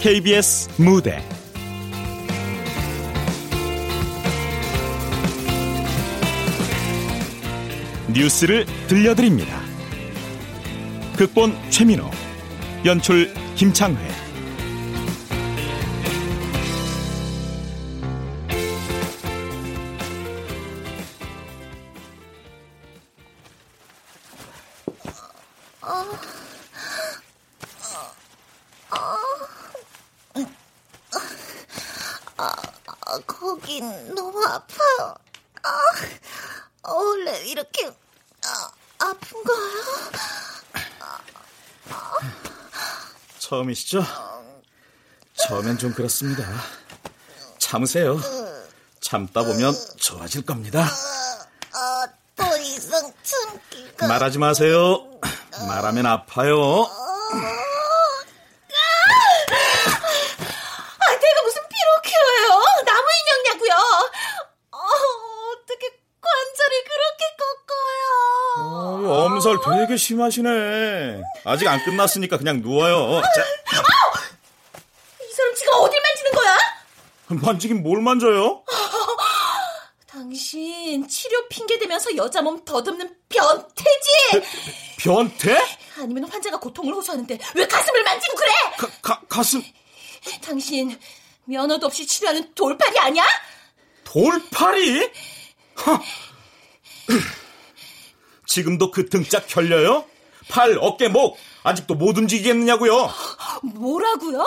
KBS 무대 뉴스를 들려드립니다. 극본 최민호, 연출 김창회. 처음이시죠? 처음엔 좀 그렇습니다. 참으세요. 참다 보면 좋아질 겁니다. 아, 더 이상 참기가 말하지 마세요. 말하면 아파요. 아, 내가 무슨 피노키오예요? 나무 인형냐고요? 어, 어떻게 관절이 그렇게 엄살 되게 심하시네. 아직 안 끝났으니까 그냥 누워요. 자, 이 사람 지금 어딜 만지는 거야? 만지긴 뭘 만져요? 당신 치료 핑계 대면서 여자 몸 더듬는 변태지? 변태? 아니면 환자가 고통을 호소하는데 왜 가슴을 만지고 그래? 가, 가, 가슴 당신 면허도 없이 치료하는 돌팔이 아니야? 돌팔이? 하. 지금도 그 등짝 결려요? 팔, 어깨, 목 아직도 못 움직이겠느냐고요? 뭐라고요?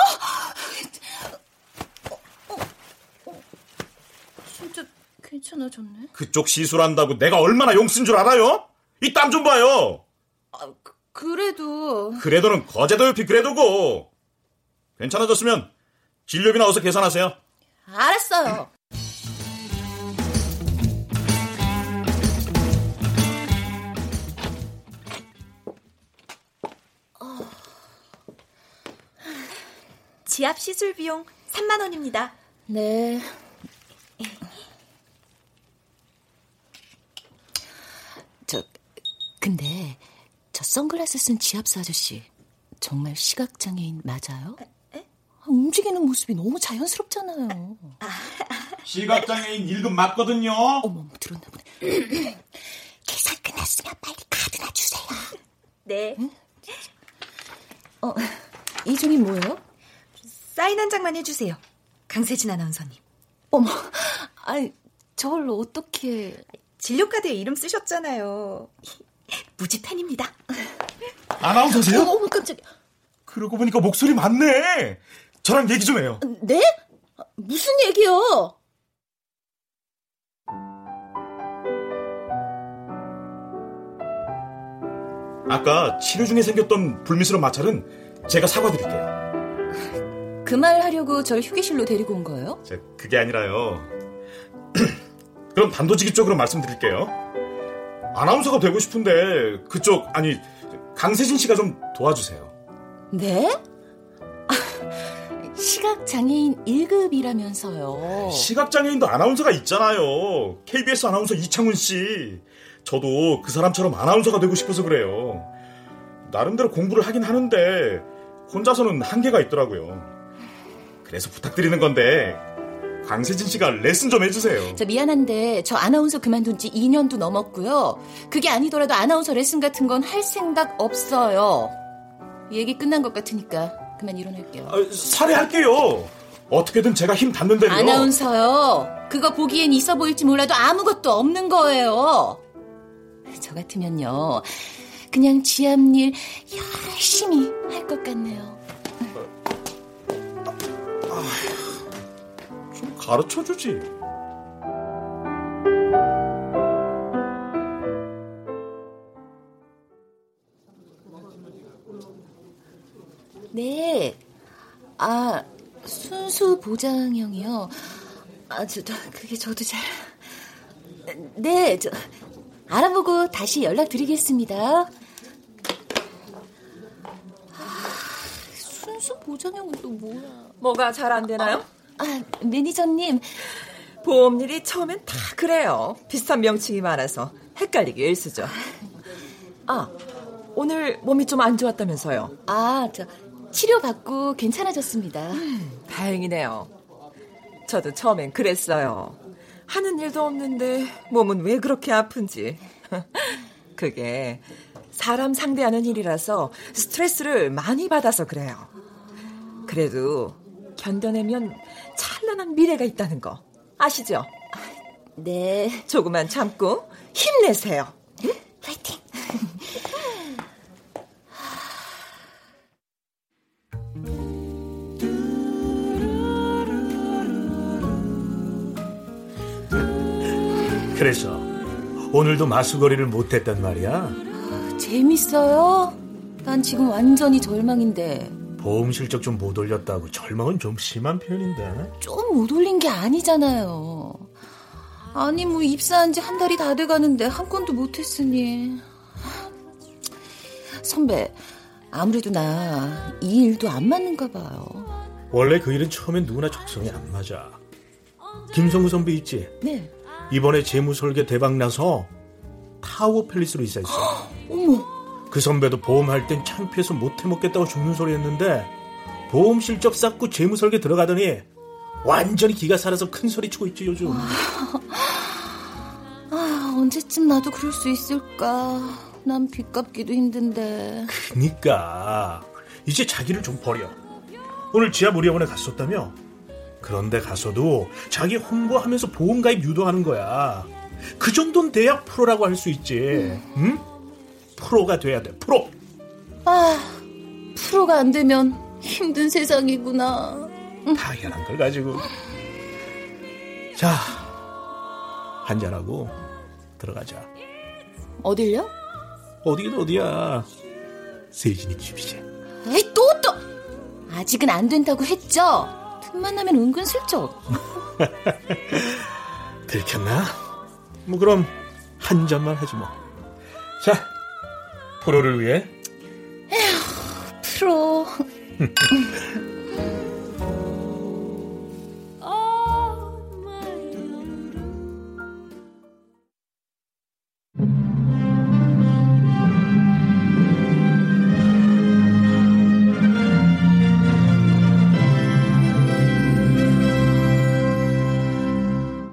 진짜 괜찮아졌네. 그쪽 시술한다고 내가 얼마나 용쓴 줄 알아요? 이 땀 좀 봐요. 아, 그, 그래도 그래도는 거제도 옆이 그래도고. 괜찮아졌으면 진료비 나와서 계산하세요. 알았어요. 지압 시술 비용 3만 원입니다. 네. 저 근데 저 선글라스 쓴 지압사 아저씨 정말 시각장애인 맞아요? 움직이는 모습이 너무 자연스럽잖아요. 시각장애인 1급 맞거든요. 어머, 들었나 보네. 계산 끝났으면 빨리 카드나 주세요. 네. 어, 이 종이 뭐예요? 사인 한 장만 해주세요. 강세진 아나운서님. 어머, 아이, 저걸 어떻게... 진료카드에 이름 쓰셨잖아요. 무지 팬입니다. 아나운서세요? 어머, 어머, 깜짝이야. 그러고 보니까 목소리 맞네. 저랑 얘기 좀 해요. 네? 무슨 얘기요? 아까 치료 중에 생겼던 불미스러운 마찰은 제가 사과드릴게요. 그 말 하려고 절 휴게실로 데리고 온 거예요? 제 그게 아니라요. 그럼 단도직입 적으로 말씀드릴게요. 아나운서가 되고 싶은데 그쪽 아니 강세진 씨가 좀 도와주세요. 네? 아, 시각장애인 1급이라면서요. 시각장애인도 아나운서가 있잖아요. KBS 아나운서 이창훈 씨. 저도 그 사람처럼 아나운서가 되고 싶어서 그래요. 나름대로 공부를 하긴 하는데 혼자서는 한계가 있더라고요. 그래서 부탁드리는 건데 강세진 씨가 레슨 좀 해주세요. 저 미안한데 저 아나운서 그만둔 지 2년도 넘었고요. 그게 아니더라도 아나운서 레슨 같은 건 할 생각 없어요. 얘기 끝난 것 같으니까 그만 일어날게요. 아, 살해할게요. 어떻게든 제가 힘 닿는데요. 아나운서요. 그거 보기엔 있어 보일지 몰라도 아무것도 없는 거예요. 저 같으면요. 그냥 지압일 열심히 할 것 같네요. 가르쳐 주지. 네. 아, 순수 보장형이요. 아, 저, 저 그게 저도 잘. 네, 저 알아보고 다시 연락드리겠습니다. 아, 순수 보장형은 또 뭐야? 뭐가 잘 안 되나요? 아, 매니저님. 보험일이 처음엔 다 그래요. 비슷한 명칭이 많아서 헷갈리기 일쑤죠. 아, 오늘 몸이 좀 안 좋았다면서요? 아, 저 치료받고 괜찮아졌습니다. 다행이네요. 저도 처음엔 그랬어요. 하는 일도 없는데 몸은 왜 그렇게 아픈지. 그게 사람 상대하는 일이라서 스트레스를 많이 받아서 그래요. 그래도 견뎌내면 찬란한 미래가 있다는 거 아시죠? 네. 조금만 참고 힘내세요. 파이팅. 그래서 오늘도 마수거리를 못했단 말이야. 재밌어요? 난 지금 완전히 절망인데. 보험 실적 좀 못 올렸다고 절망은 좀 심한 편인데. 좀 못 올린 게 아니잖아요. 아니, 뭐, 입사한 지 한 달이 다 돼가는데 한 건도 못 했으니. 선배, 아무래도 나 이 일도 안 맞는가 봐요. 원래 그 일은 처음엔 누구나 적성이 안 맞아. 김성구 선배 있지? 네. 이번에 재무 설계 대박 나서 타워 팰리스로 이사했어. 그 선배도 보험할 땐 창피해서 못 해먹겠다고 죽는 소리 했는데 보험 실적 쌓고 재무 설계 들어가더니 완전히 기가 살아서 큰 소리 치고 있지 요즘. 아, 언제쯤 나도 그럴 수 있을까. 난 빚 갚기도 힘든데. 그니까 이제 자기를 좀 버려. 오늘 지하무리원에 갔었다며? 그런데 가서도 자기 홍보하면서 보험가입 유도하는 거야. 그 정도는 돼야 프로라고 할 수 있지. 응? 프로가 돼야 돼. 프로. 아, 프로가 안 되면 힘든 세상이구나. 당연한 걸 가지고. 자, 한잔하고 들어가자. 어딜요? 어디긴 어디야. 세진이 집이지. 에이, 또, 또! 아직은 안 된다고 했죠? 틈만 나면 은근슬쩍. 들켰나? 뭐 그럼 한 잔만 하지 뭐. 자, 프로를 위해 프로.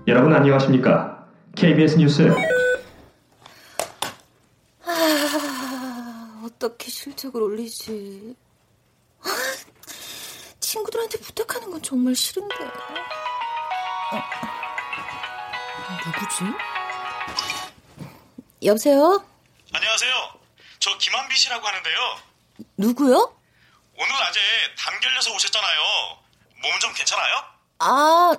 여러분 안녕하십니까? KBS 뉴스 아, 실적을 올리지? 아, 친구들한테 부탁하는 건 정말 싫은데. 어, 누구지? 여보세요? 안녕하세요. 저 김한비 씨라고 하는데요. 누구요? 오늘 낮에 담 결려서 오셨잖아요. 몸은 좀 괜찮아요? 아,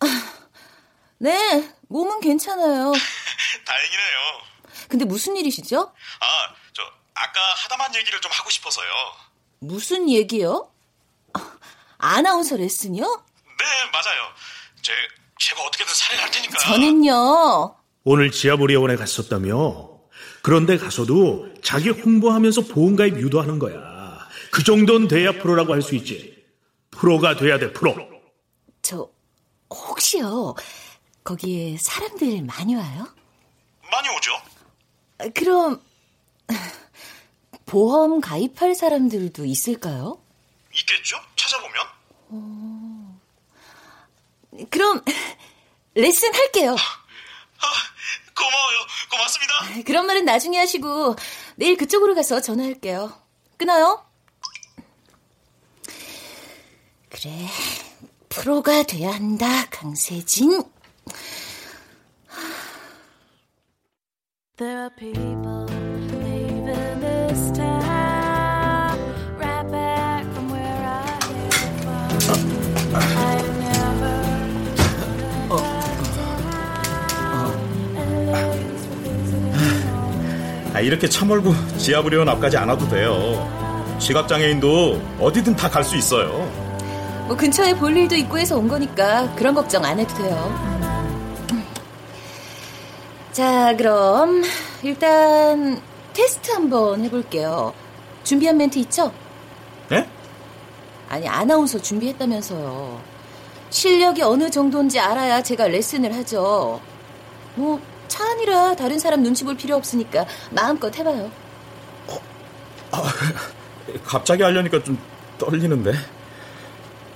네, 몸은 괜찮아요. 다행이네요. 근데 무슨 일이시죠? 아, 저 아까 하다만 얘기를 좀 하고 싶어서요. 무슨 얘기요? 아, 아나운서 레슨이요? 네, 맞아요. 제 제가 어떻게든 살해할 테니까. 저는요. 오늘 지하무리원에 갔었다며. 그런데 가서도 자기 홍보하면서 보험가입 유도하는 거야. 그 정도는 돼야 프로라고 할 수 있지. 프로가 돼야 돼, 프로. 저 혹시요 거기에 사람들 많이 와요? 많이 오죠? 아, 그럼 보험 가입할 사람들도 있을까요? 있겠죠? 찾아보면. 그럼 레슨 할게요. 아, 고마워요. 고맙습니다. 그런 말은 나중에 하시고 내일 그쪽으로 가서 전화할게요. 끊어요. 그래, 프로가 돼야 한다, 강세진. There are people 이렇게 차 몰고 지하부리원 앞까지 안 와도 돼요. 시각장애인도 어디든 다 갈 수 있어요. 뭐 근처에 볼 일도 있고 해서 온 거니까 그런 걱정 안 해도 돼요. 자, 그럼 일단 테스트 한번 해볼게요. 준비한 멘트 있죠? 예? 아니, 아나운서 준비했다면서요. 실력이 어느 정도인지 알아야 제가 레슨을 하죠. 뭐, 차 안이라 다른 사람 눈치 볼 필요 없으니까 마음껏 해봐요. 갑자기 하려니까 좀 떨리는데.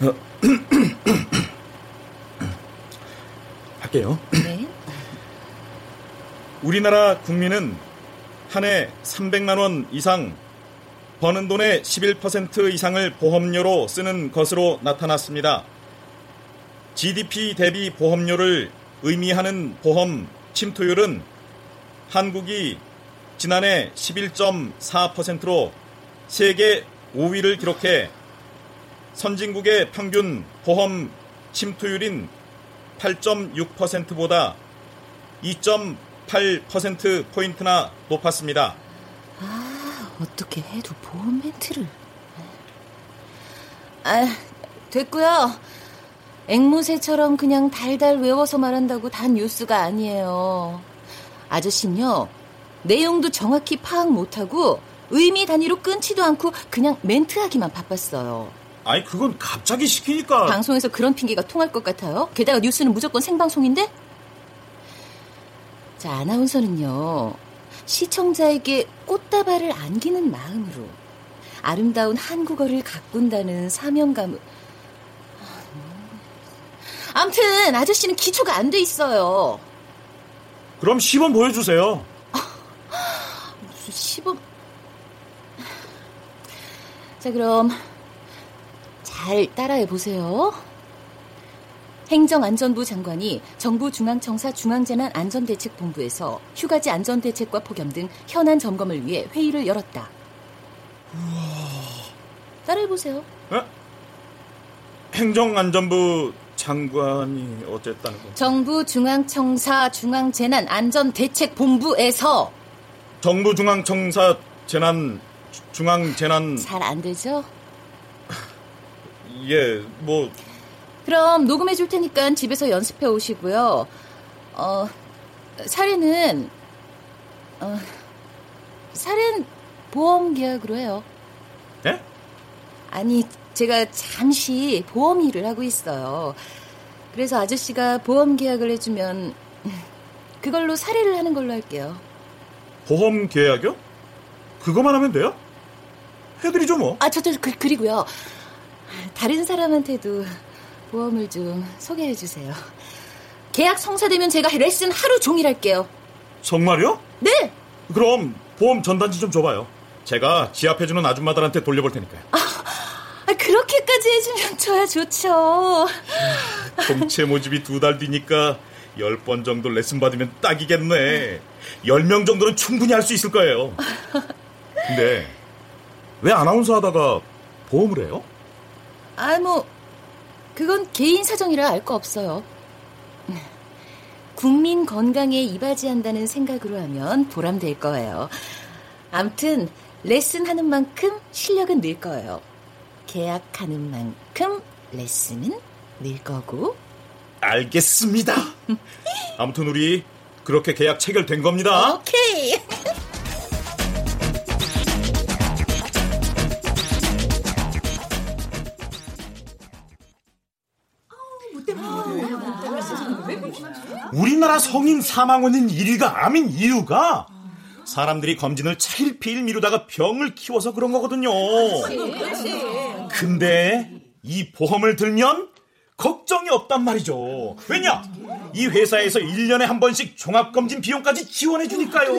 어, 할게요. 네. 우리나라 국민은 한 해 300만 원 이상 버는 돈의 11% 이상을 보험료로 쓰는 것으로 나타났습니다. GDP 대비 보험료를 의미하는 보험 침투율은 한국이 지난해 11.4%로 세계 5위를 기록해 선진국의 평균 보험 침투율인 8.6%보다 2.8%포인트나 높았습니다. 아, 어떻게 해도 보험 멘트를. 아, 됐고요. 앵무새처럼 그냥 달달 외워서 말한다고 단 뉴스가 아니에요. 아저씨는요, 내용도 정확히 파악 못하고 의미 단위로 끊지도 않고 그냥 멘트하기만 바빴어요. 아니, 그건 갑자기 시키니까. 방송에서 그런 핑계가 통할 것 같아요? 게다가 뉴스는 무조건 생방송인데? 자, 아나운서는요, 시청자에게 꽃다발을 안기는 마음으로 아름다운 한국어를 가꾼다는 사명감을. 암튼, 아저씨는 기초가 안 돼 있어요. 그럼 시범 보여주세요. 무슨 시범. 자, 그럼, 잘 따라해 보세요. 행정안전부 장관이 정부 중앙청사 중앙재난안전대책본부에서 휴가지 안전대책과 폭염 등 현안 점검을 위해 회의를 열었다. 따라해 보세요. 에? 행정안전부 장관이 어쨌다는 거? 정부 중앙청사 중앙재난안전대책본부에서 정부 중앙청사 재난 중앙 재난 잘 안 되죠? 예, 뭐 그럼 녹음해 줄 테니까 집에서 연습해 오시고요. 어, 사례는 어, 사례는 보험 계약으로 해요. 예? 아니, 제가 잠시 보험 일을 하고 있어요. 그래서 아저씨가 보험 계약을 해주면 그걸로 사례를 하는 걸로 할게요. 보험 계약이요? 그거만 하면 돼요? 해드리죠 뭐. 아, 저, 저, 그, 그리고요. 다른 사람한테도 보험을 좀 소개해 주세요. 계약 성사되면 제가 레슨 하루 종일 할게요. 정말요? 네! 그럼 보험 전단지 좀 줘봐요. 제가 지압해주는 아줌마들한테 돌려볼 테니까요. 아, 그렇게까지 해주면 저야 좋죠. 공채 모집이 두 달 뒤니까 열 번 정도 레슨 받으면 딱이겠네. 열 명 정도는 충분히 할 수 있을 거예요. 근데 왜 아나운서 하다가 보험을 해요? 아, 뭐, 그건 개인 사정이라 알 거 없어요. 국민 건강에 이바지한다는 생각으로 하면 보람될 거예요. 암튼, 레슨 하는 만큼 실력은 늘 거예요. 계약하는 만큼 레슨은 늘 거고. 알겠습니다. 아무튼 우리 그렇게 계약 체결된 겁니다. 오케이. 우리나라 성인 사망 원인 1위가 암인 이유가 사람들이 검진을 차일피일 미루다가 병을 키워서 그런 거거든요. 근데 이 보험을 들면 걱정이 없단 말이죠. 왜냐? 이 회사에서 1년에 한 번씩 종합검진 비용까지 지원해 주니까요.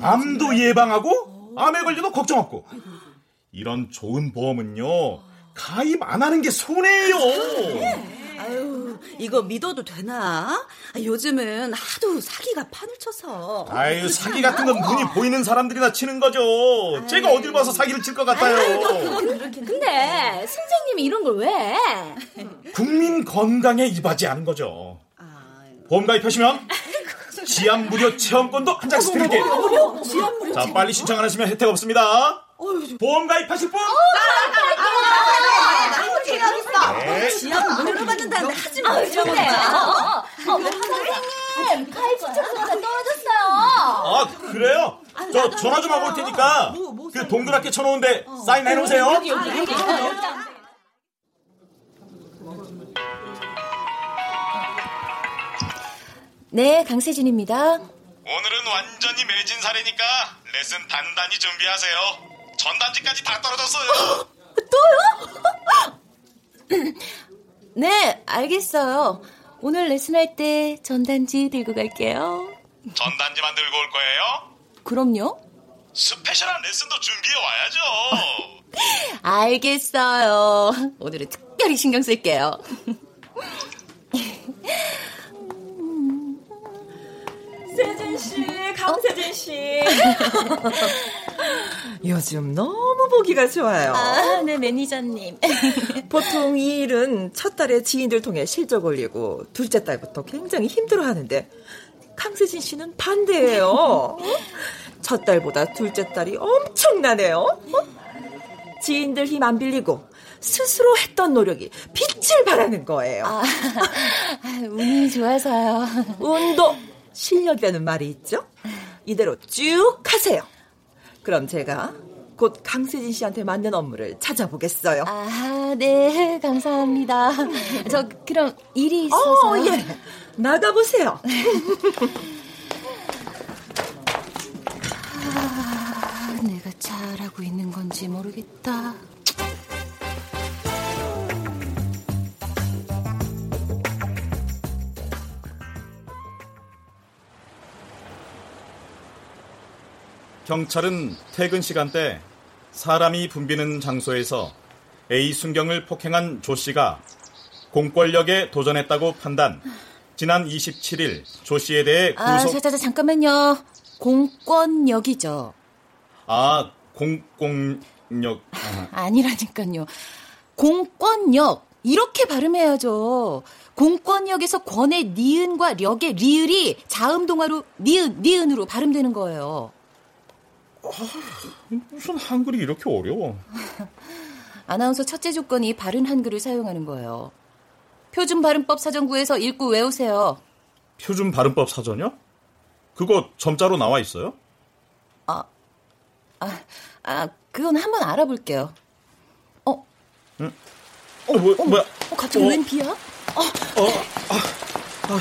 암도 예방하고 암에 걸려도 걱정 없고. 이런 좋은 보험은요. 가입 안 하는 게 손해예요. 아유, 이거 믿어도 되나? 아, 요즘은 하도 사기가 판을 쳐서. 아유, 사기 같은 건 눈이 보이는 사람들이나 치는 거죠. 제가 어딜 봐서 사기를 칠 것 같아요. 근데 선생님이 이런 걸 왜? 국민 건강에 이바지하는 거죠. 보험 가입하시면 지압 무료 체험권도 한 장씩 드릴게요. 자, 빨리 신청 안 하시면 혜택 없습니다. 보험 가입하실 분? 일단 하지 마. 아, 좋네요. 어, 선생님, 칼집 청소가 다 떨어졌어요. 아 그래요? 저 전화 좀 하고 올 테니까 그 동그랗게 쳐놓은데 사인 해 놓으세요. 여기, 여기, 여기. 네, 강세진입니다. 오늘은 완전히 매진 사례니까 레슨 단단히 준비하세요. 전단지까지 다 떨어졌어요. 네, 알겠어요. 오늘 레슨할 때 전단지 들고 갈게요. 전단지만 들고 올 거예요? 그럼요. 스페셜한 레슨도 준비해 와야죠. 알겠어요. 오늘은 특별히 신경 쓸게요. 세진 씨, 강세진 씨. 요즘 너무 보기가 좋아요. 아, 네, 매니저님. 보통 이 일은 첫 달에 지인들 통해 실적 올리고 둘째 달부터 굉장히 힘들어 하는데 강세진 씨는 반대예요. 첫 달보다 둘째 달이 엄청나네요. 어? 지인들 힘 안 빌리고 스스로 했던 노력이 빛을 발하는 거예요. 아, 운이 좋아서요. 운도 실력이라는 말이 있죠? 이대로 쭉 하세요. 그럼 제가 곧 강세진 씨한테 맞는 업무를 찾아보겠어요. 아, 네, 감사합니다. 저 그럼 일이 있어서. 어, 예. 나가 보세요. 아, 내가 잘하고 있는 건지 모르겠다. 경찰은 퇴근 시간대 사람이 붐비는 장소에서 A 순경을 폭행한 조 씨가 공권력에 도전했다고 판단. 지난 27일 조 씨에 대해 아, 구속. 자, 자, 자, 잠깐만요. 공권력이죠. 아 공공력. 아, 아니라니까요. 공권력. 이렇게 발음해야죠. 공권력에서 권의 니은과 력의 리을이 자음 동화로 니은, 니은으로 발음되는 거예요. 무슨 한글이 이렇게 어려워? 아나운서 첫째 조건이 바른 한글을 사용하는 거예요. 표준 발음법 사전구에서 읽고 외우세요. 표준 발음법 사전이요? 그거 점자로 나와 있어요? 아, 아, 그건 한번 알아볼게요. 어, 응? 어, 뭐, 뭐야? 어, 갑자기 어? 웬 비야? 어, 아, 아,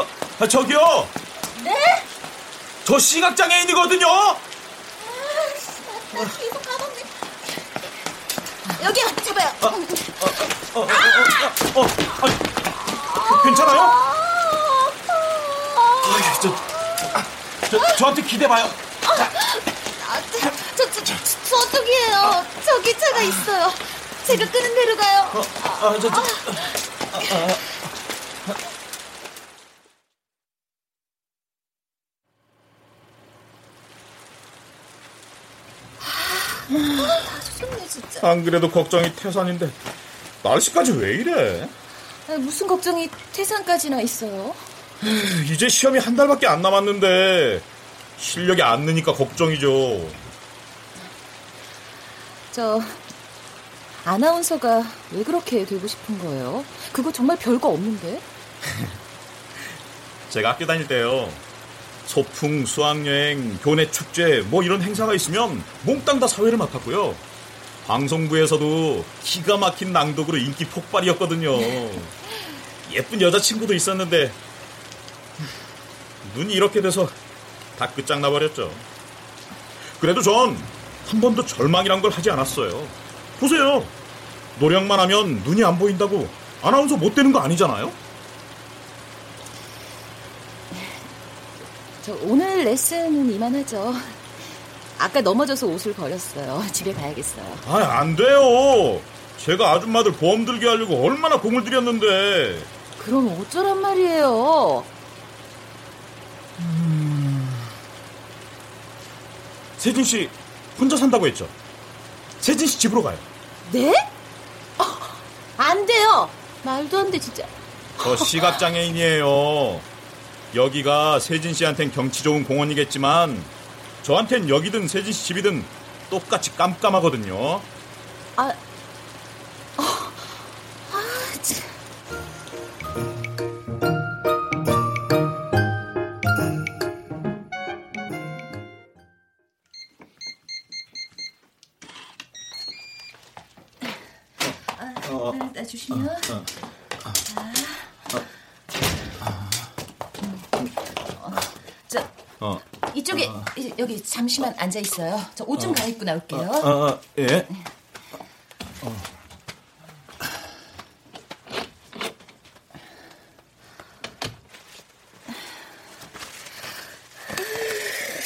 아, 아, 저기요! 네? 저 시각장애인이거든요! 계속 까먹네. 여기요, 잡아요. 어, 어, 어, 어, 어, 아, 괜찮아요? 아, 저, 아, 저, 저한테 기대봐요. 아, 저, 저, 저, 저쪽이에요. 저기 차가 있어요. 제가 끄는 대로 가요. 아, 저, 저, 다 좋네, 진짜. 안 그래도 걱정이 태산인데, 날씨까지 왜 이래? 아, 무슨 걱정이 태산까지나 있어요? 이제 시험이 한 달밖에 안 남았는데, 실력이 안 느니까 걱정이죠. 저, 아나운서가 왜 그렇게 되고 싶은 거예요? 그거 정말 별거 없는데? 제가 학교 다닐 때요. 소풍, 수학여행, 교내 축제, 뭐 이런 행사가 있으면 몽땅 다 사회를 맡았고요. 방송부에서도 기가 막힌 낭독으로 인기 폭발이었거든요. 예쁜 여자친구도 있었는데, 눈이 이렇게 돼서 다 끝장 나버렸죠. 그래도 전 한 번도 절망이란 걸 하지 않았어요. 보세요. 노력만 하면 눈이 안 보인다고 아나운서 못 되는 거 아니잖아요? 저 오늘 레슨은 이만하죠. 아까 넘어져서 옷을 버렸어요. 집에 가야겠어요. 아, 안 돼요. 제가 아줌마들 보험 들게 하려고 얼마나 공을 들였는데. 그럼 어쩌란 말이에요? 세진 씨 혼자 산다고 했죠? 세진 씨 집으로 가요. 네? 어, 안 돼요. 말도 안 돼, 진짜. 저 시각 장애인이에요. 여기가 세진 씨한텐 경치 좋은 공원이겠지만 저한텐 여기든 세진 씨 집이든 똑같이 깜깜하거든요. 아, 어, 아, 참. 여기 잠시만 앉아 있어요. 저 옷 좀 갈아입고 나올게요. 어, 어, 예.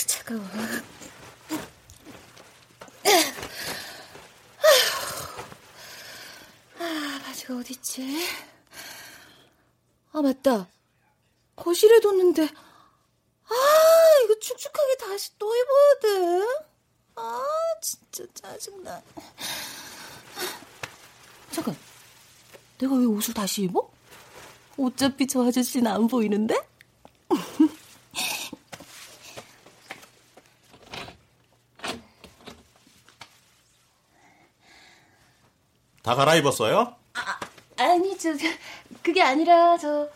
차가워. 아, 바지가 어딨지? 아, 맞다. 거실에 뒀는데. 아, 다시 또 입어야 돼. 아, 진짜 짜증나. 잠깐. 내가 왜 옷을 다시 입어? 어차피 저 아저씨는 안 보이는데? 다 갈아입었어요? 아니, 저, 그게 아니라, 저,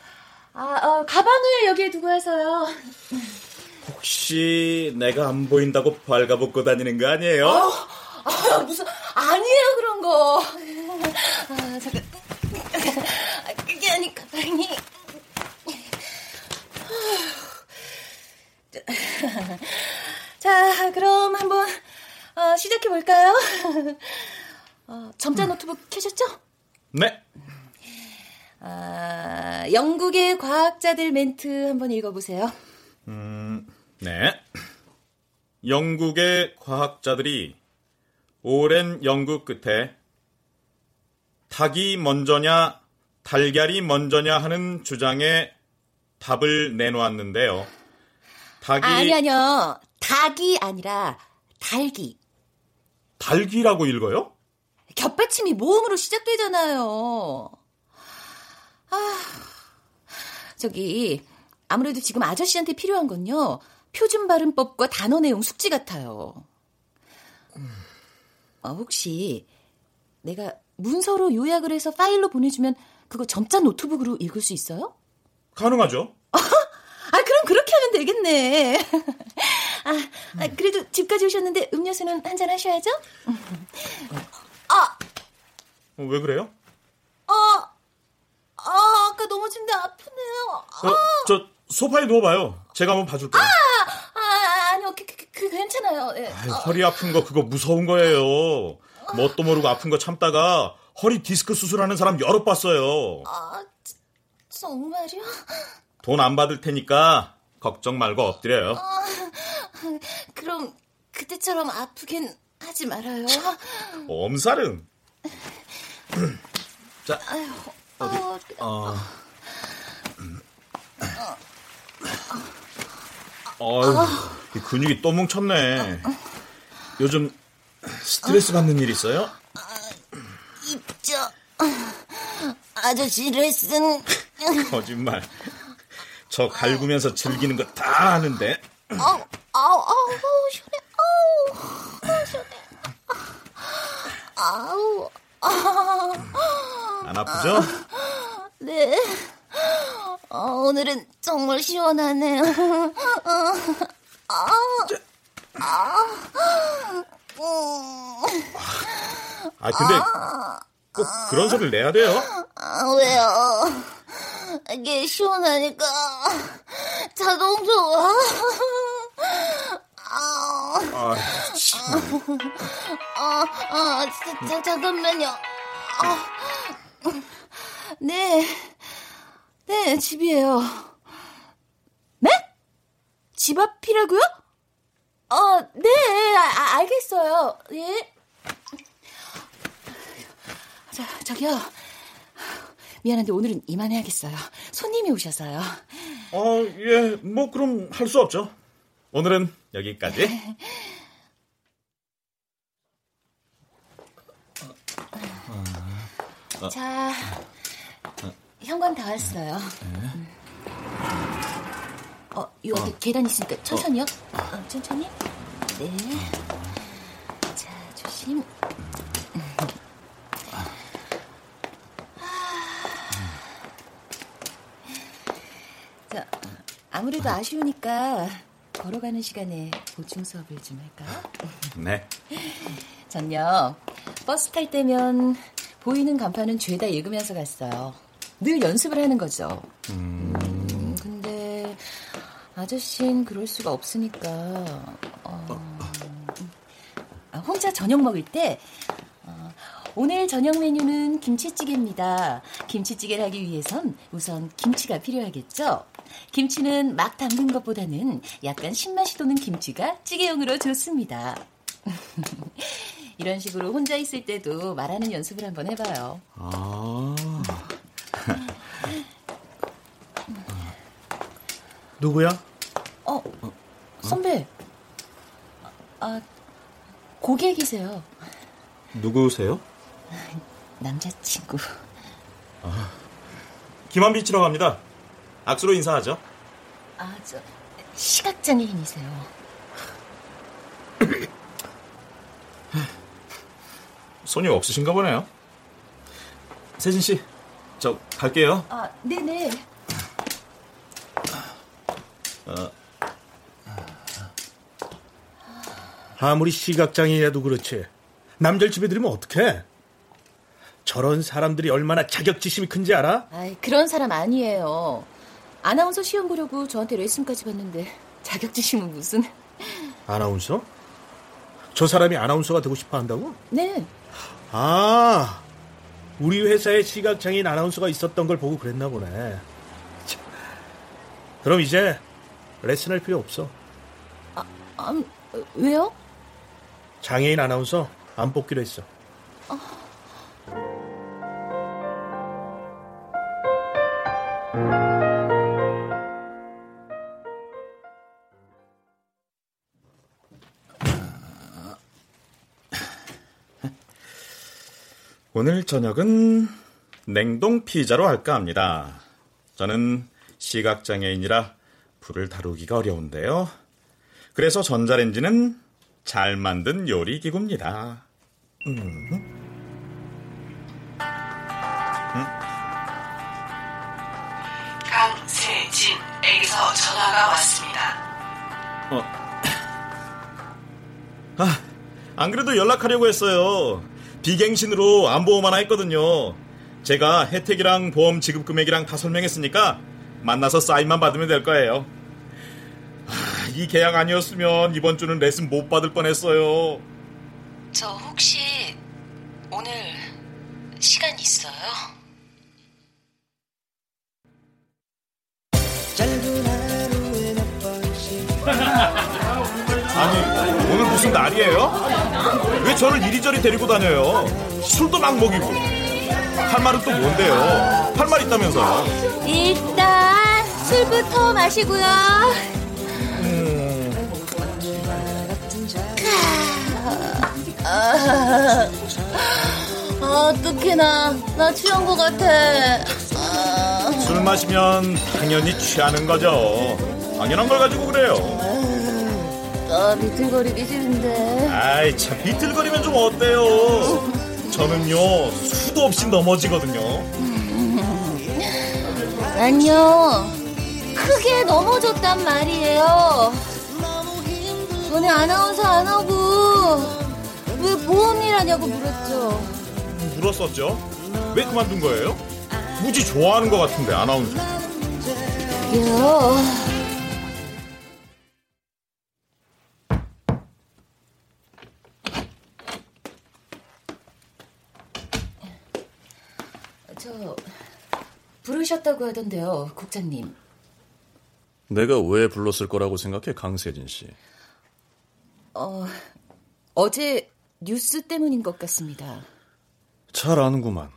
아, 어, 가방을 여기에 두고 와서요. 혹시 내가 안 보인다고 발가벗고 다니는 거 아니에요? 아, 무슨, 아니에요, 그런 거. 아, 잠깐. 아, 그게 아니, 가방이. 자, 그럼 한번, 어, 시작해 볼까요? 어, 점자 노트북 켜셨죠? 네. 아, 영국의 과학자들 멘트 한번 읽어보세요. 음, 네. 영국의 과학자들이 오랜 연구 끝에 닭이 먼저냐, 달걀이 먼저냐 하는 주장에 답을 내놓았는데요. 닭이 아니, 아니요. 닭이 아니라 달기. 달기라고 읽어요? 겹받침이 모음으로 시작되잖아요. 아, 저기, 아무래도 지금 아저씨한테 필요한 건요, 표준 발음법과 단어 내용 숙지 같아요. 어, 혹시, 내가 문서로 요약을 해서 파일로 보내주면 그거 점자 노트북으로 읽을 수 있어요? 가능하죠. 아, 그럼 그렇게 하면 되겠네. 아, 아, 그래도 집까지 오셨는데 음료수는 한 잔 하셔야죠? 아, 어, 왜 그래요? 아, 아, 아까 넘어진데 아프네요. 어, 저 소파에 누워봐요. 제가 한번 봐줄게요. 아, 아니요, 그, 그, 그 괜찮아요. 예. 아유, 허리 아픈 거 그거 무서운 거예요. 뭣도 모르고 아픈 거 참다가 허리 디스크 수술하는 사람 여러 봤어요. 아, 지- 정말요? 돈 안 받을 테니까 걱정 말고 엎드려요. 아, 그럼 그때처럼 아프긴 하지 말아요. 엄살은. 자, 어디? 아, 어. 어 휴, 이 근육이 또 뭉쳤네. 요즘 스트레스 받는 일 있어요? 입죠. 아저씨 레슨. 거짓말. 저 갈구면서 즐기는 거 다 아는데. 아우, 아우, 아우, 시원해. 아우, 아우, 시원해. 아우, 아우. 안 아프죠? 네. 어, 오늘은 정말 시원하네요. 아, 아, 음, 아, 근데 꼭 그런 소리를 내야 돼요? 아, 왜요? 이게 시원하니까 자동적으로. 아, 아, 참. 아, 아, 자, 자, 잠깐만요. 아, 네, 네, 집이에요. 네? 집 앞이라고요? 어, 네, 아, 아, 알겠어요. 예. 자, 저기요. 미안한데 오늘은 이만해야겠어요. 손님이 오셔서요. 어, 예, 뭐 그럼 할 수 없죠. 오늘은 여기까지. 어. 자, 현관 다 왔어요. 음. 어, 요 앞에 계단 있으니까 천천히요. 어, 천천히. 네. 자, 조심. 자, 아무래도 아쉬우니까 걸어가는 시간에 보충 수업을 좀 할까요? 네. 전요 버스 탈 때면 보이는 간판은 죄다 읽으면서 갔어요. 늘 연습을 하는 거죠. 음, 근데 아저씨는 그럴 수가 없으니까 어, 아, 혼자 저녁 먹을 때 어, 오늘 저녁 메뉴는 김치찌개입니다. 김치찌개를 하기 위해선 우선 김치가 필요하겠죠. 김치는 막 담근 것보다는 약간 신맛이 도는 김치가 찌개용으로 좋습니다. 이런 식으로 혼자 있을 때도 말하는 연습을 한번 해봐요. 아. 누구야? 어, 선배. 아, 고객이세요. 누구세요? 남자친구. 김한빛이라고 합니다. 악수로 인사하죠. 아, 저, 시각장애인이세요. 손이 없으신가 보네요. 세진 씨, 저 갈게요. 아, 네네. 어, 아무리 시각장애인이라도 그렇지. 남들 집에 들으면 어떡해? 저런 사람들이 얼마나 자격지심이 큰지 알아? 아이, 그런 사람 아니에요. 아나운서 시험 보려고 저한테 레슨까지 받는데 자격지심은 무슨? 아나운서? 저 사람이 아나운서가 되고 싶어 한다고? 네. 아, 우리 회사에 시각장애인 아나운서가 있었던 걸 보고 그랬나 보네. 참. 그럼 이제 레슨할 필요 없어. 아, 왜요? 장애인 아나운서 안 뽑기로 했어. 오늘 저녁은 냉동 피자로 할까 합니다. 저는 시각장애인이라 불을 다루기가 어려운데요. 그래서 전자레인지는 잘 만든 요리 기구입니다. 음. 강세진에게서 전화가 왔습니다. 어. 아, 안 그래도 연락하려고 했어요. 비갱신으로 안보험 하나 했거든요. 제가 혜택이랑 보험 지급 금액이랑 다 설명했으니까 만나서 사인만 받으면 될 거예요. 아, 이 계약 아니었으면 이번 주는 레슨 못 받을 뻔했어요. 저 혹시 오늘 시간 있어요? 아니, 오늘 무슨 날이에요? 왜 저를 이리저리 데리고 다녀요? 술도 막 먹이고. 할 말은 또 뭔데요? 할 말 있다면서요? 일단 술부터 마시고요. 아, 아, 어떡해 나. 나 취한 것 같아. 아, 술 마시면 당연히 취하는 거죠. 당연한 걸 가지고 그래요. 아, 비틀거리기 싫은데. 아이, 참, 비틀거리면 좀 어때요? 저는요, 수도 없이 넘어지거든요. 난요, 크게 넘어졌단 말이에요. 전에 아나운서 안 하고, 왜 보험일 하냐고 물었죠. 물었었죠? 왜 그만둔 거예요? 무지 좋아하는 것 같은데, 아나운서. 요. 저 부르셨다고 하던데요, 국장님. 내가 왜 불렀을 거라고 생각해, 강세진 씨? 어, 어제 뉴스 때문인 것 같습니다. 잘 아는구만.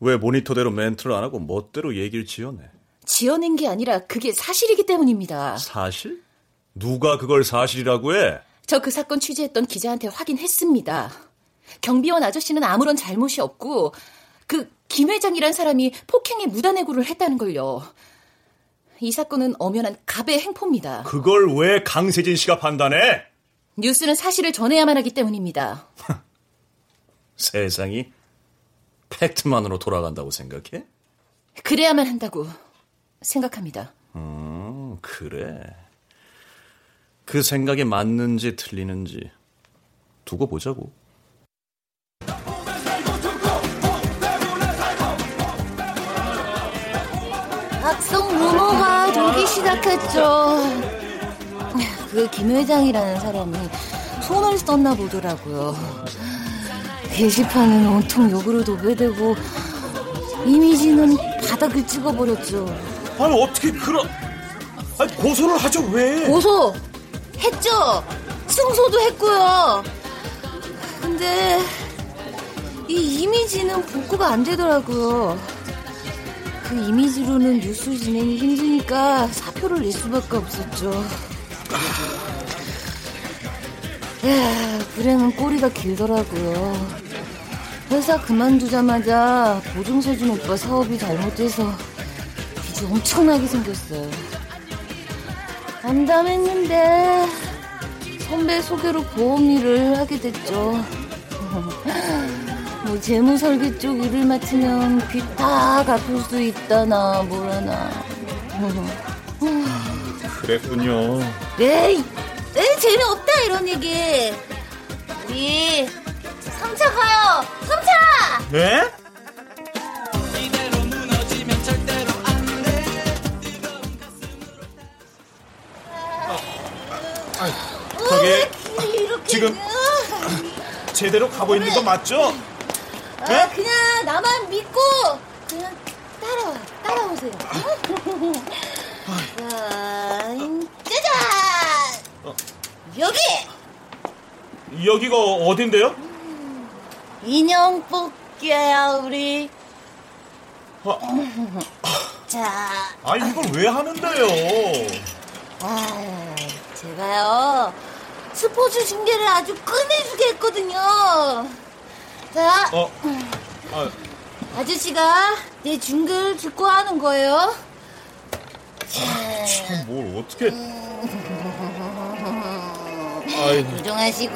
왜 모니터대로 멘트를 안 하고 멋대로 얘기를 지어내? 지어낸 게 아니라 그게 사실이기 때문입니다. 사실? 누가 그걸 사실이라고 해? 저 그 사건 취재했던 기자한테 확인했습니다. 경비원 아저씨는 아무런 잘못이 없고 그 김 회장이란 사람이 폭행에 무단해고를 했다는 걸요. 이 사건은 엄연한 갑의 행포입니다. 그걸 왜 강세진 씨가 판단해? 뉴스는 사실을 전해야만 하기 때문입니다. 세상이 팩트만으로 돌아간다고 생각해? 그래야만 한다고 생각합니다. 음, 그래. 그 생각이 맞는지 틀리는지 두고 보자고. 악성 루머가 돌기 시작했죠. 그 김 회장이라는 사람이 손을 썼나 보더라고요. 게시판은 온통 욕으로 도배되고 이미지는 바닥을 찍어버렸죠. 아니 어떻게 그런 아니 고소를 하죠 왜? 고소 했죠. 승소도 했고요. 근데 이 이미지는 복구가 안 되더라고요. 그 이미지로는 뉴스 진행이 힘드니까 사표를 낼 수밖에 없었죠. 야, 불행은 꼬리가 길더라고요. 회사 그만두자마자 보증서 준 오빠 사업이 잘못돼서 빚이 엄청나게 생겼어요. 암담했는데 선배 소개로 보험 일을 하게 됐죠. 뭐 재무 설계 쪽 일을 맡으면 빚 다 갚을 수 있다나 뭐라나. 그랬군요. 에이, 에이 재미없다 이런 얘기. 우리 3차 가요. 3차. 네? 저기 지금 제대로 가고 있는 거 맞죠? 아, 네? 그냥 나만 믿고 그냥 따라와 따라오세요. 자, 짜잔. 여기 여기가 어딘데요? 인형 뽑기야 우리. 아, 자, 아 이걸 왜 하는데요? 아, 제가요 스포츠 중계를 아주 끝내주게 했거든요. 자, 어, 아, 아저씨가 내 중계를 듣고 하는 거예요. 참뭘 어떻게? 아이, 조정하시고.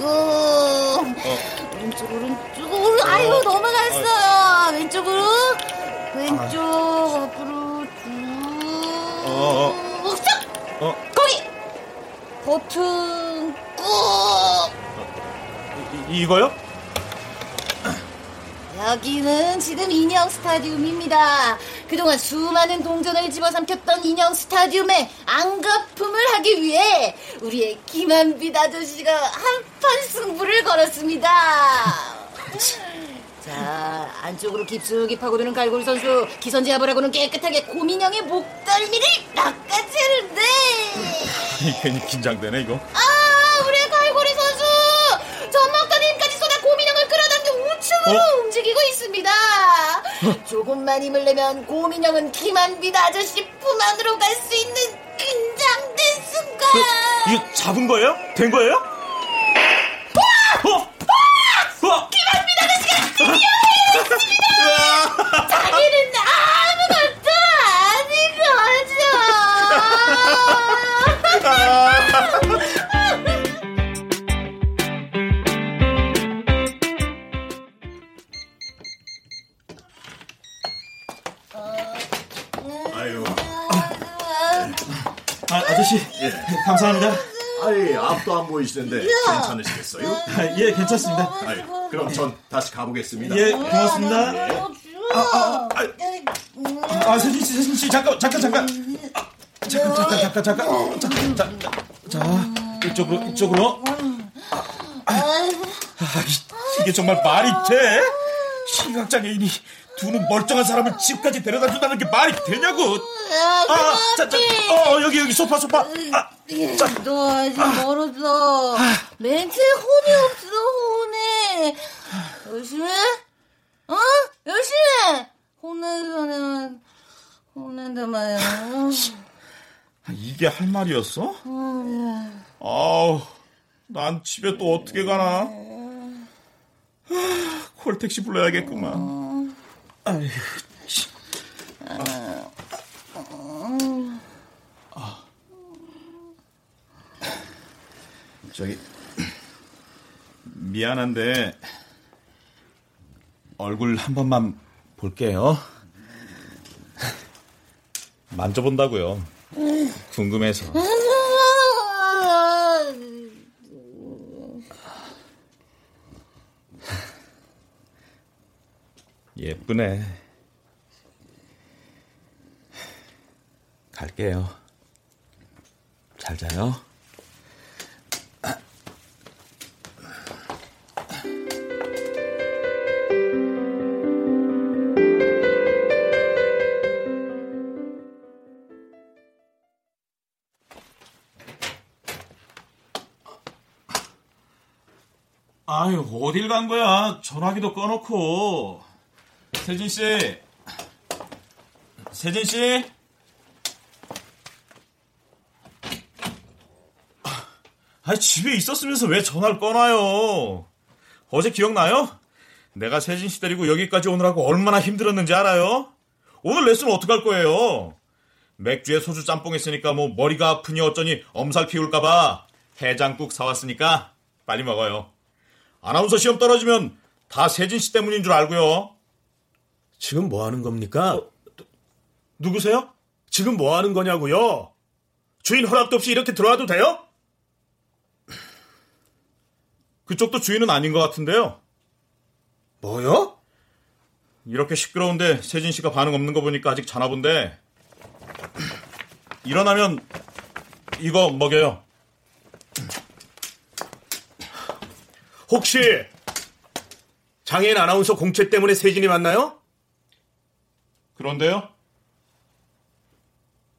오른쪽 오른쪽 오른 아이고 넘어갔어요. 왼쪽으로. 왼쪽 앞으로 쭉. 어, 어, 어, 거기. 버튼 꾹. 이, 이거요? 여기는 지금 인형 스타디움입니다. 그동안 수많은 동전을 집어삼켰던 인형 스타디움에 안가품을 하기 위해 우리의 김한빛 아저씨가 한판 승부를 걸었습니다. 자, 안쪽으로 깊숙이 파고드는 갈고리 선수, 기선제압을 하고는 깨끗하게 고민형의 목덜미를 낚아채는데 괜히 긴장되네 이거. 아, 우리 갈고리 선수! 전막던 힘까지 쏟아 고민형을 끌어당겨 우측으로 어? 조금만 힘을 내면 고민형은 김한빛 아저씨 품 안으로 갈 수 있는 긴장된 순간. 이거 잡은 거예요? 된 거예요? 어? 어? 김한빛 아저씨가 드디어 해냈습니다. 보이시는데 괜찮으시겠어요? 아, 예, 괜찮습니다. 아이, 그럼 전 다시 가보겠습니다. 예, 고맙습니다. 예. 아, 세진 씨, 세진 씨, 잠깐, 잠깐, 잠깐. 아, 잠깐, 잠깐, 잠깐, 잠깐. 자, 자, 자, 자, 이쪽으로, 이쪽으로. 아, 이- 이게 정말 말이 돼? 시각장애인이 두 눈 멀쩡한 사람을 집까지 데려다 준다는 게 말이 되냐고. 아, 자, 자, 어, 여기, 여기, 소파, 소파. 아, 자, 너 아직 멀었어. 멘트에 혼이 없어, 혼에. 열심히 해? 어? 열심히 해! 혼내서는, 혼낸단 말이야. 이게 할 말이었어? 어, 아우, 난 집에 또 어떻게 가나? 아, 콜택시 불러야겠구만. 아휴, 참. 아. 저기, 미안한데, 얼굴 한 번만 볼게요. 만져본다고요. 궁금해서. 예쁘네. 갈게요. 잘 자요. 어딜 간 거야? 전화기도 꺼놓고. 세진 씨. 세진 씨? 아, 집에 있었으면서 왜 전화를 꺼놔요? 어제 기억나요? 내가 세진 씨 데리고 여기까지 오느라고 얼마나 힘들었는지 알아요? 오늘 레슨 어떡할 거예요? 맥주에 소주 짬뽕 했으니까 뭐 머리가 아프니 어쩌니 엄살 피울까봐 해장국 사왔으니까 빨리 먹어요. 아나운서 시험 떨어지면 다 세진 씨 때문인 줄 알고요. 지금 뭐 하는 겁니까? 누구세요? 지금 뭐 하는 거냐고요? 주인 허락도 없이 이렇게 들어와도 돼요? 그쪽도 주인은 아닌 것 같은데요. 뭐요? 이렇게 시끄러운데 세진 씨가 반응 없는 거 보니까 아직 자나 본데. 일어나면 이거 먹여요. 혹시 장애인 아나운서 공채 때문에 세진이 만나요? 그런데요?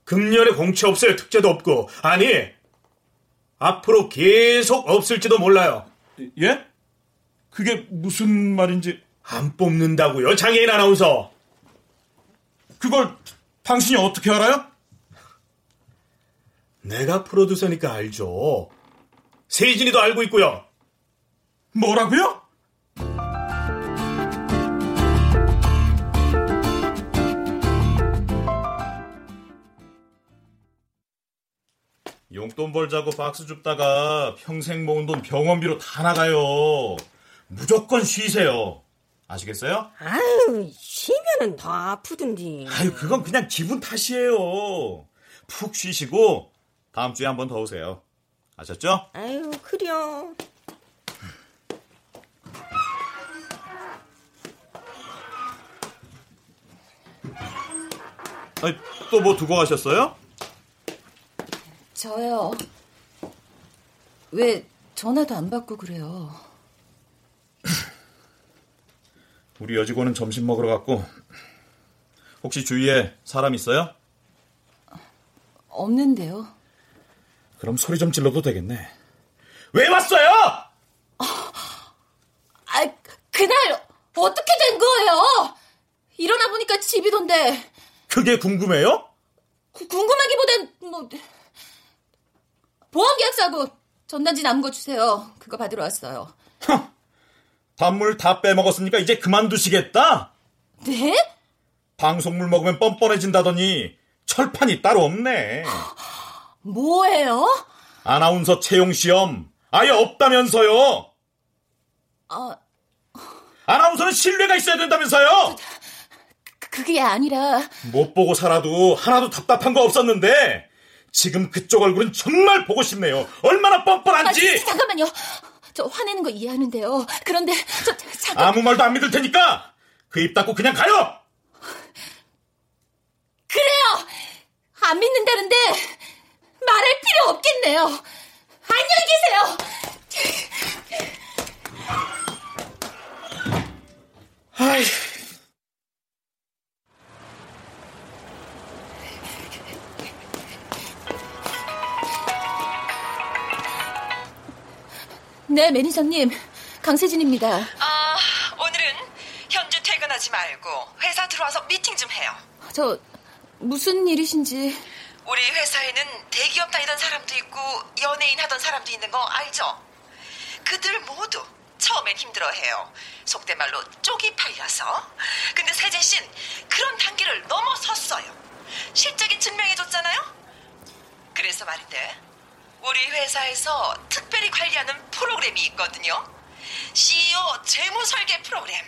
금년에 공채 없어요. 특제도 없고. 아니, 앞으로 계속 없을지도 몰라요. 예? 그게 무슨 말인지. 안 뽑는다고요, 장애인 아나운서. 그걸 당신이 어떻게 알아요? 내가 프로듀서니까 알죠. 세진이도 알고 있고요. 뭐라고요? 용돈 벌자고 박스 줍다가 평생 모은 돈 병원비로 다 나가요. 무조건 쉬세요. 아시겠어요? 아유, 쉬면은 더 아프던디. 아유, 그건 그냥 기분 탓이에요. 푹 쉬시고 다음 주에 한 번 더 오세요. 아셨죠? 아유, 그려. 또 뭐 두고 가셨어요? 저요. 왜 전화도 안 받고 그래요? 우리 여직원은 점심 먹으러 갔고 혹시 주위에 사람 있어요? 없는데요. 그럼 소리 좀 질러도 되겠네. 왜 왔어요? 아, 그날 어떻게 된 거예요? 일어나 보니까 집이던데. 그게 궁금해요? 구- 궁금하기보단 뭐 보험 계약서하고 전단지 남은 거 주세요. 그거 받으러 왔어요. 단물 다 빼먹었으니까 이제 그만두시겠다? 네? 방송물 먹으면 뻔뻔해진다더니 철판이 따로 없네. 뭐예요? 아나운서 채용 시험 아예 없다면서요? 아, 아나운서는 신뢰가 있어야 된다면서요? 그- 그게 아니라 못 보고 살아도 하나도 답답한 거 없었는데 지금 그쪽 얼굴은 정말 보고 싶네요. 얼마나 뻔뻔한지. 아, 잠깐만요. 저 화내는 거 이해하는데요. 그런데 저 잠깐 아무 말도 안 믿을 테니까 그 입 닫고 그냥 가요. 그래요. 안 믿는다는데 말할 필요 없겠네요. 안녕히 계세요. 아이. 네, 매니저님. 강세진입니다. 아, 오늘은 현주 퇴근하지 말고 회사 들어와서 미팅 좀 해요. 저 무슨 일이신지 우리 회사에는 대기업 다니던 사람도 있고 연예인 하던 사람도 있는 거 알죠? 그들 모두 처음엔 힘들어해요. 속된 말로 쪽이 팔려서. 근데 세진 씨는 그런 단계를 넘어섰어요. 실적이 증명해줬잖아요. 그래서 말인데 우리 회사에서 특별히 관리하는 프로그램이 있거든요. CEO 재무 설계 프로그램.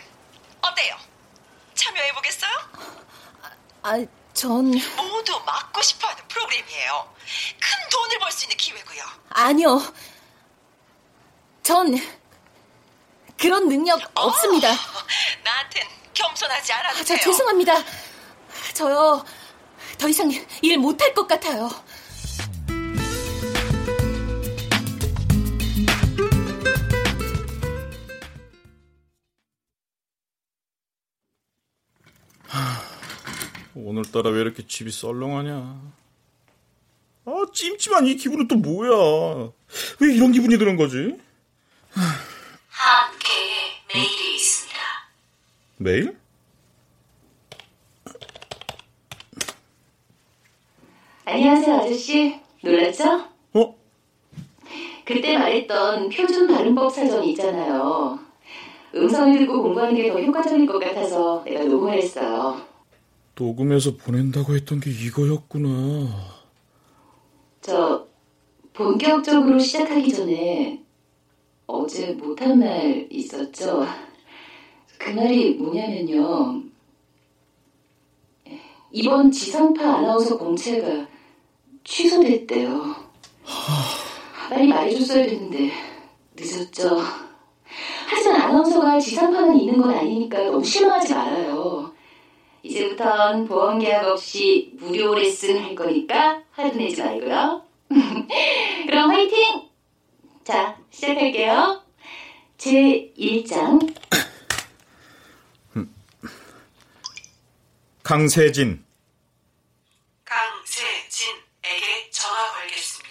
어때요? 참여해 보겠어요? 아, 전 모두 맡고 싶어 하는 프로그램이에요. 큰 돈을 벌 수 있는 기회고요. 아니요. 전 그런 능력 없습니다. 나한텐 겸손하지 않아도 아, 저 돼요. 죄송합니다. 저요 더 이상 일 못할 것 같아요. 오늘따라 왜 이렇게 집이 썰렁하냐? 아, 찜찜한 이 기분은 또 뭐야? 왜 이런 기분이 드는 거지? 한 개의 메일이 있습니다. 메일? 안녕하세요, 아저씨. 놀랐죠? 어? 그때 말했던 표준 발음법 사전이 있잖아요. 음성을 듣고 공부하는 게 더 효과적일 것 같아서 내가 녹음을 했어요. 녹음해서 보낸다고 했던 게 이거였구나. 저 본격적으로 시작하기 전에 어제 못한 말 있었죠? 그 말이 뭐냐면요. 이번 지상파 아나운서 공채가 취소됐대요. 빨리 말해줬어야 됐는데 늦었죠. 하지만 아나운서가 지상파만 있는 건 아니니까 너무 실망하지 말아요. 이제부턴 보험 계약 없이 무료 레슨 할 거니까 화도 내지 말고요. 그럼 화이팅! 자, 시작할게요. 제 1장. 강세진. 강세진에게 전화 걸겠습니다.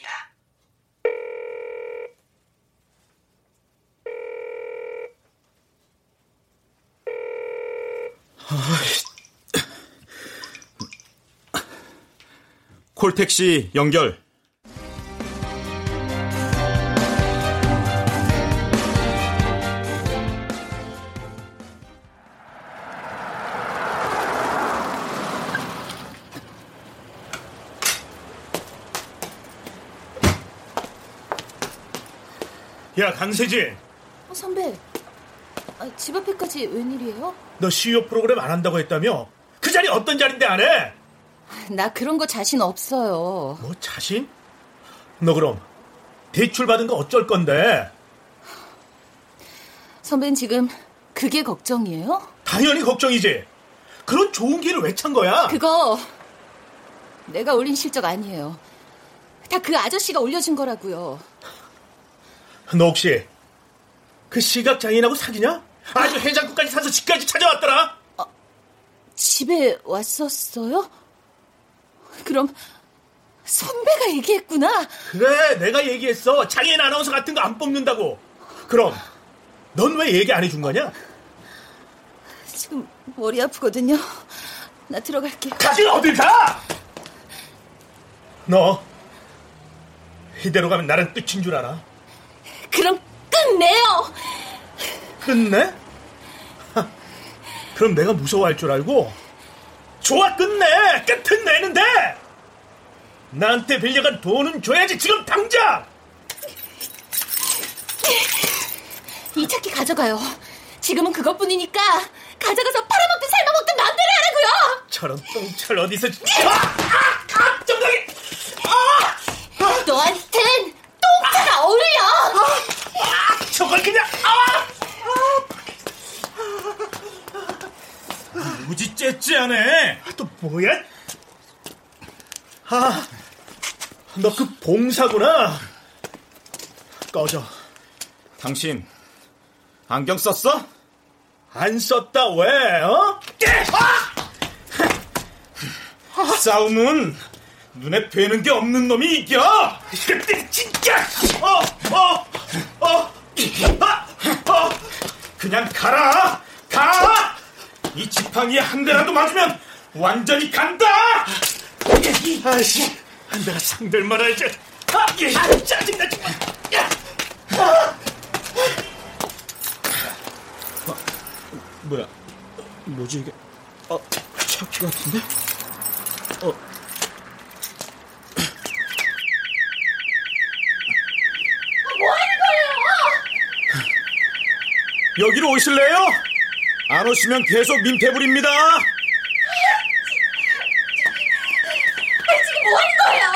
콜택시 연결. 야, 강세진. 어, 선배. 아, 집 앞에까지 웬일이에요? 너 CEO 프로그램 안 한다고 했다며? 그 자리 어떤 자리인데 안 해? 나 그런 거 자신 없어요. 뭐 자신? 너 그럼 대출 받은 거 어쩔 건데? 선배는 지금 그게 걱정이에요? 당연히 걱정이지. 그런 좋은 기회를 왜 찬 거야? 그거 내가 올린 실적 아니에요. 다 그 아저씨가 올려준 거라고요. 너 혹시 그 시각 장애인하고 사귀냐? 아주 해장국까지 사서 집까지 찾아왔더라. 집에 왔었어요? 그럼 선배가 얘기했구나. 그래, 내가 얘기했어. 장애인 아나운서 같은 거 안 뽑는다고. 그럼 넌 왜 얘기 안 해준 거냐? 지금 머리 아프거든요. 나 들어갈게요. 가지 어딜 가? 너 이대로 가면 나는 끝인 줄 알아. 그럼 끝내요. 끝내? 하, 그럼 내가 무서워할 줄 알고? 좋아 끝내! 끝은 내는데! 나한테 빌려간 돈은 줘야지 지금 당장! 이 차키 가져가요. 지금은 그것뿐이니까 가져가서 팔아먹든 삶아먹든 마음대로 하라고요. 저런 똥철 어디서 아! 아! 아! 정강이! 아! 너한텐 똥차가 어울려. 아! 저걸 그냥 아! 무지 째째하네. 또 뭐야? 아, 너 그 봉사구나. 꺼져. 당신 안경 썼어? 안 썼다 왜? 어? 아! 싸움은 눈에 뵈는 게 없는 놈이 이겨. 진짜. 어, 어, 어, 아, 어. 그냥 가라. 가. 이 지팡이에 한 대라도 맞으면 완전히 간다. 아씨, 내가 상대를 말아야지. 아, 예, 아, 짜증나 정말. 야. 아. 뭐야? 뭐지 이게? 어, 차키 같은데? 어. 뭐 하는 거예요? 여기로 오실래요? 안 오시면 계속 민폐 부립니다. 아, 지금 뭐 하는 거예요?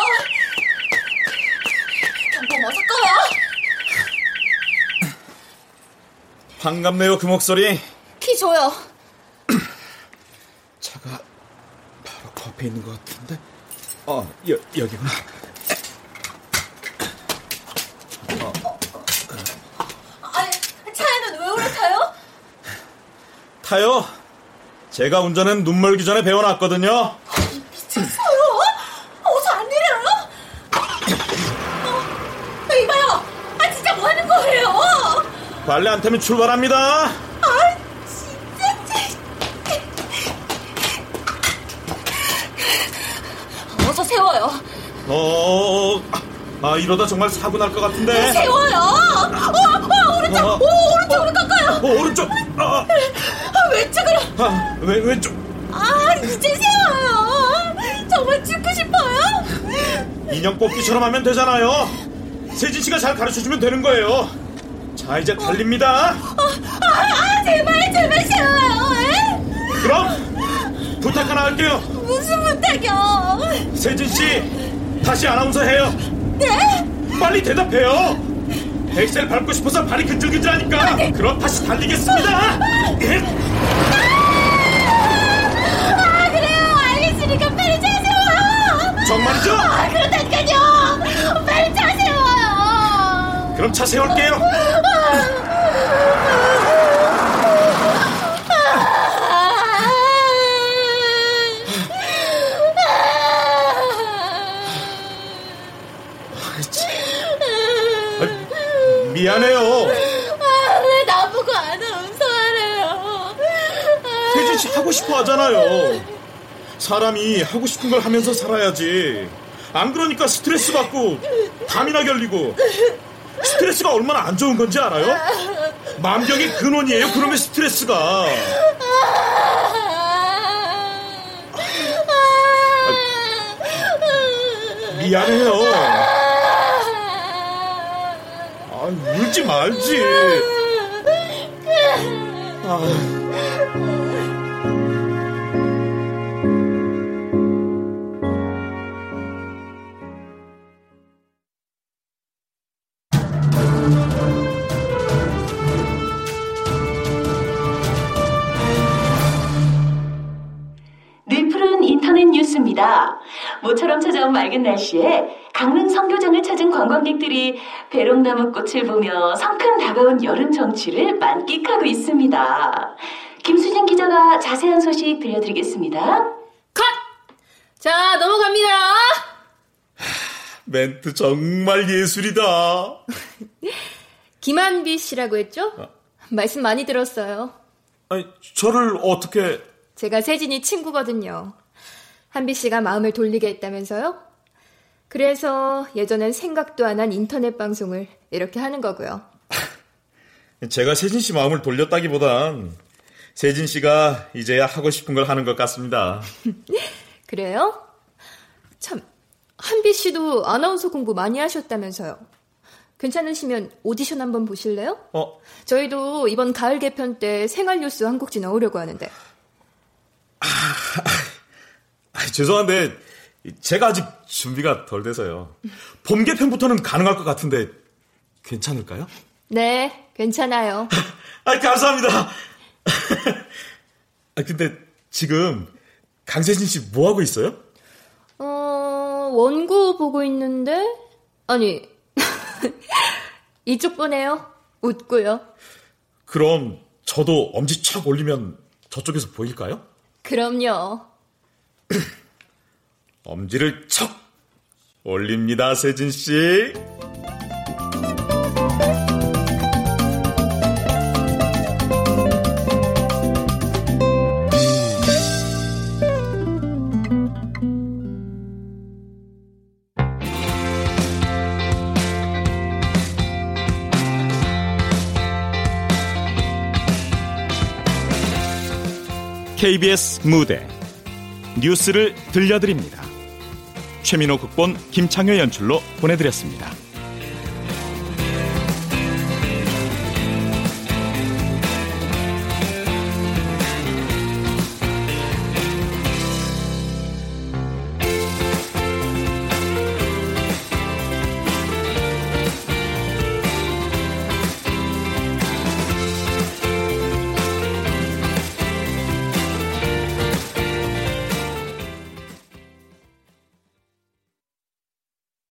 경봉 어서 꺼요. 반갑네요, 그 목소리. 키 줘요. 차가 바로 거기. 앞에 있는 것 같은데. 어, 여, 여기구나. 아니, 차에는 왜 올라타요? 타요. 제가 운전은 눈 멀기 전에 배워놨거든요. 미쳤어요? 어서 안 내려요? 어, 이봐요. 아, 진짜 뭐 하는 거예요? 관리 안 타면 출발합니다. 아, 진짜. 어서 세워요. 어, 아, 이러다 정말 사고 날 것 같은데. 세워요. 어, 어, 오른쪽, 어. 오, 오른쪽으로 깎아요. 어, 오른쪽. 아, 아, 왼쪽으로. 아, 왼, 왼쪽. 아, 이제 세워요. 정말 죽고 싶어요. 인형 뽑기처럼 하면 되잖아요. 세진 씨가 잘 가르쳐 주면 되는 거예요. 자, 이제 달립니다. 아, 아, 제발, 제발 세워요. 에? 그럼 부탁 하나 할게요. 무슨 부탁이요? 세진 씨, 다시 아나운서 해요. 네? 빨리 대답해요. 엑셀 밟고 싶어서 발이 근질근질하니까. 그럼 다시 달리겠습니다. 예? 아, 그래요. 알겠으니까 빨리 차 세워요. 정말이죠? 아, 그렇다니까요. 빨리 차 세워요. 그럼 차 세울게요. 미안해요. 아, 왜 나보고 아나운서 하래요? 세진 씨 하고 싶어 하잖아요. 사람이 하고 싶은 걸 하면서 살아야지. 안 그러니까 스트레스 받고 담이나 결리고 스트레스가 얼마나 안 좋은 건지 알아요? 만병의 근원이에요. 그러면 스트레스가 미안해요. 아, 울지 말지. 아. 모처럼 찾아온 맑은 날씨에 강릉 성교장을 찾은 관광객들이 배롱나무 꽃을 보며 성큼 다가온 여름 정취를 만끽하고 있습니다. 김수진 기자가 자세한 소식 들려드리겠습니다. 컷! 자, 넘어갑니다. 멘트 정말 예술이다. 김한비 씨라고 했죠? 말씀 많이 들었어요. 아니, 저를 어떻게 제가 세진이 친구거든요. 한비 씨가 마음을 돌리게 했다면서요? 그래서 예전엔 생각도 안 한 인터넷 방송을 이렇게 하는 거고요. 제가 세진 씨 마음을 돌렸다기보단 세진 씨가 이제야 하고 싶은 걸 하는 것 같습니다. 그래요? 참, 한비 씨도 아나운서 공부 많이 하셨다면서요. 괜찮으시면 오디션 한번 보실래요? 어? 저희도 이번 가을 개편 때 생활 뉴스 한 곡지 넣으려고 하는데. 아, 죄송한데 제가 아직 준비가 덜 돼서요. 봄 개편부터는 가능할 것 같은데 괜찮을까요? 네, 괜찮아요. 아, 감사합니다. 아, 근데 지금 강세진 씨 뭐 하고 있어요? 어, 원고 보고 있는데? 아니, 이쪽 보네요. 웃고요. 그럼 저도 엄지척 올리면 저쪽에서 보일까요? 그럼요. 엄지를 척 올립니다, 세진 씨. KBS 무대 뉴스를 들려드립니다. 최민호 극본 김창효 연출로 보내드렸습니다.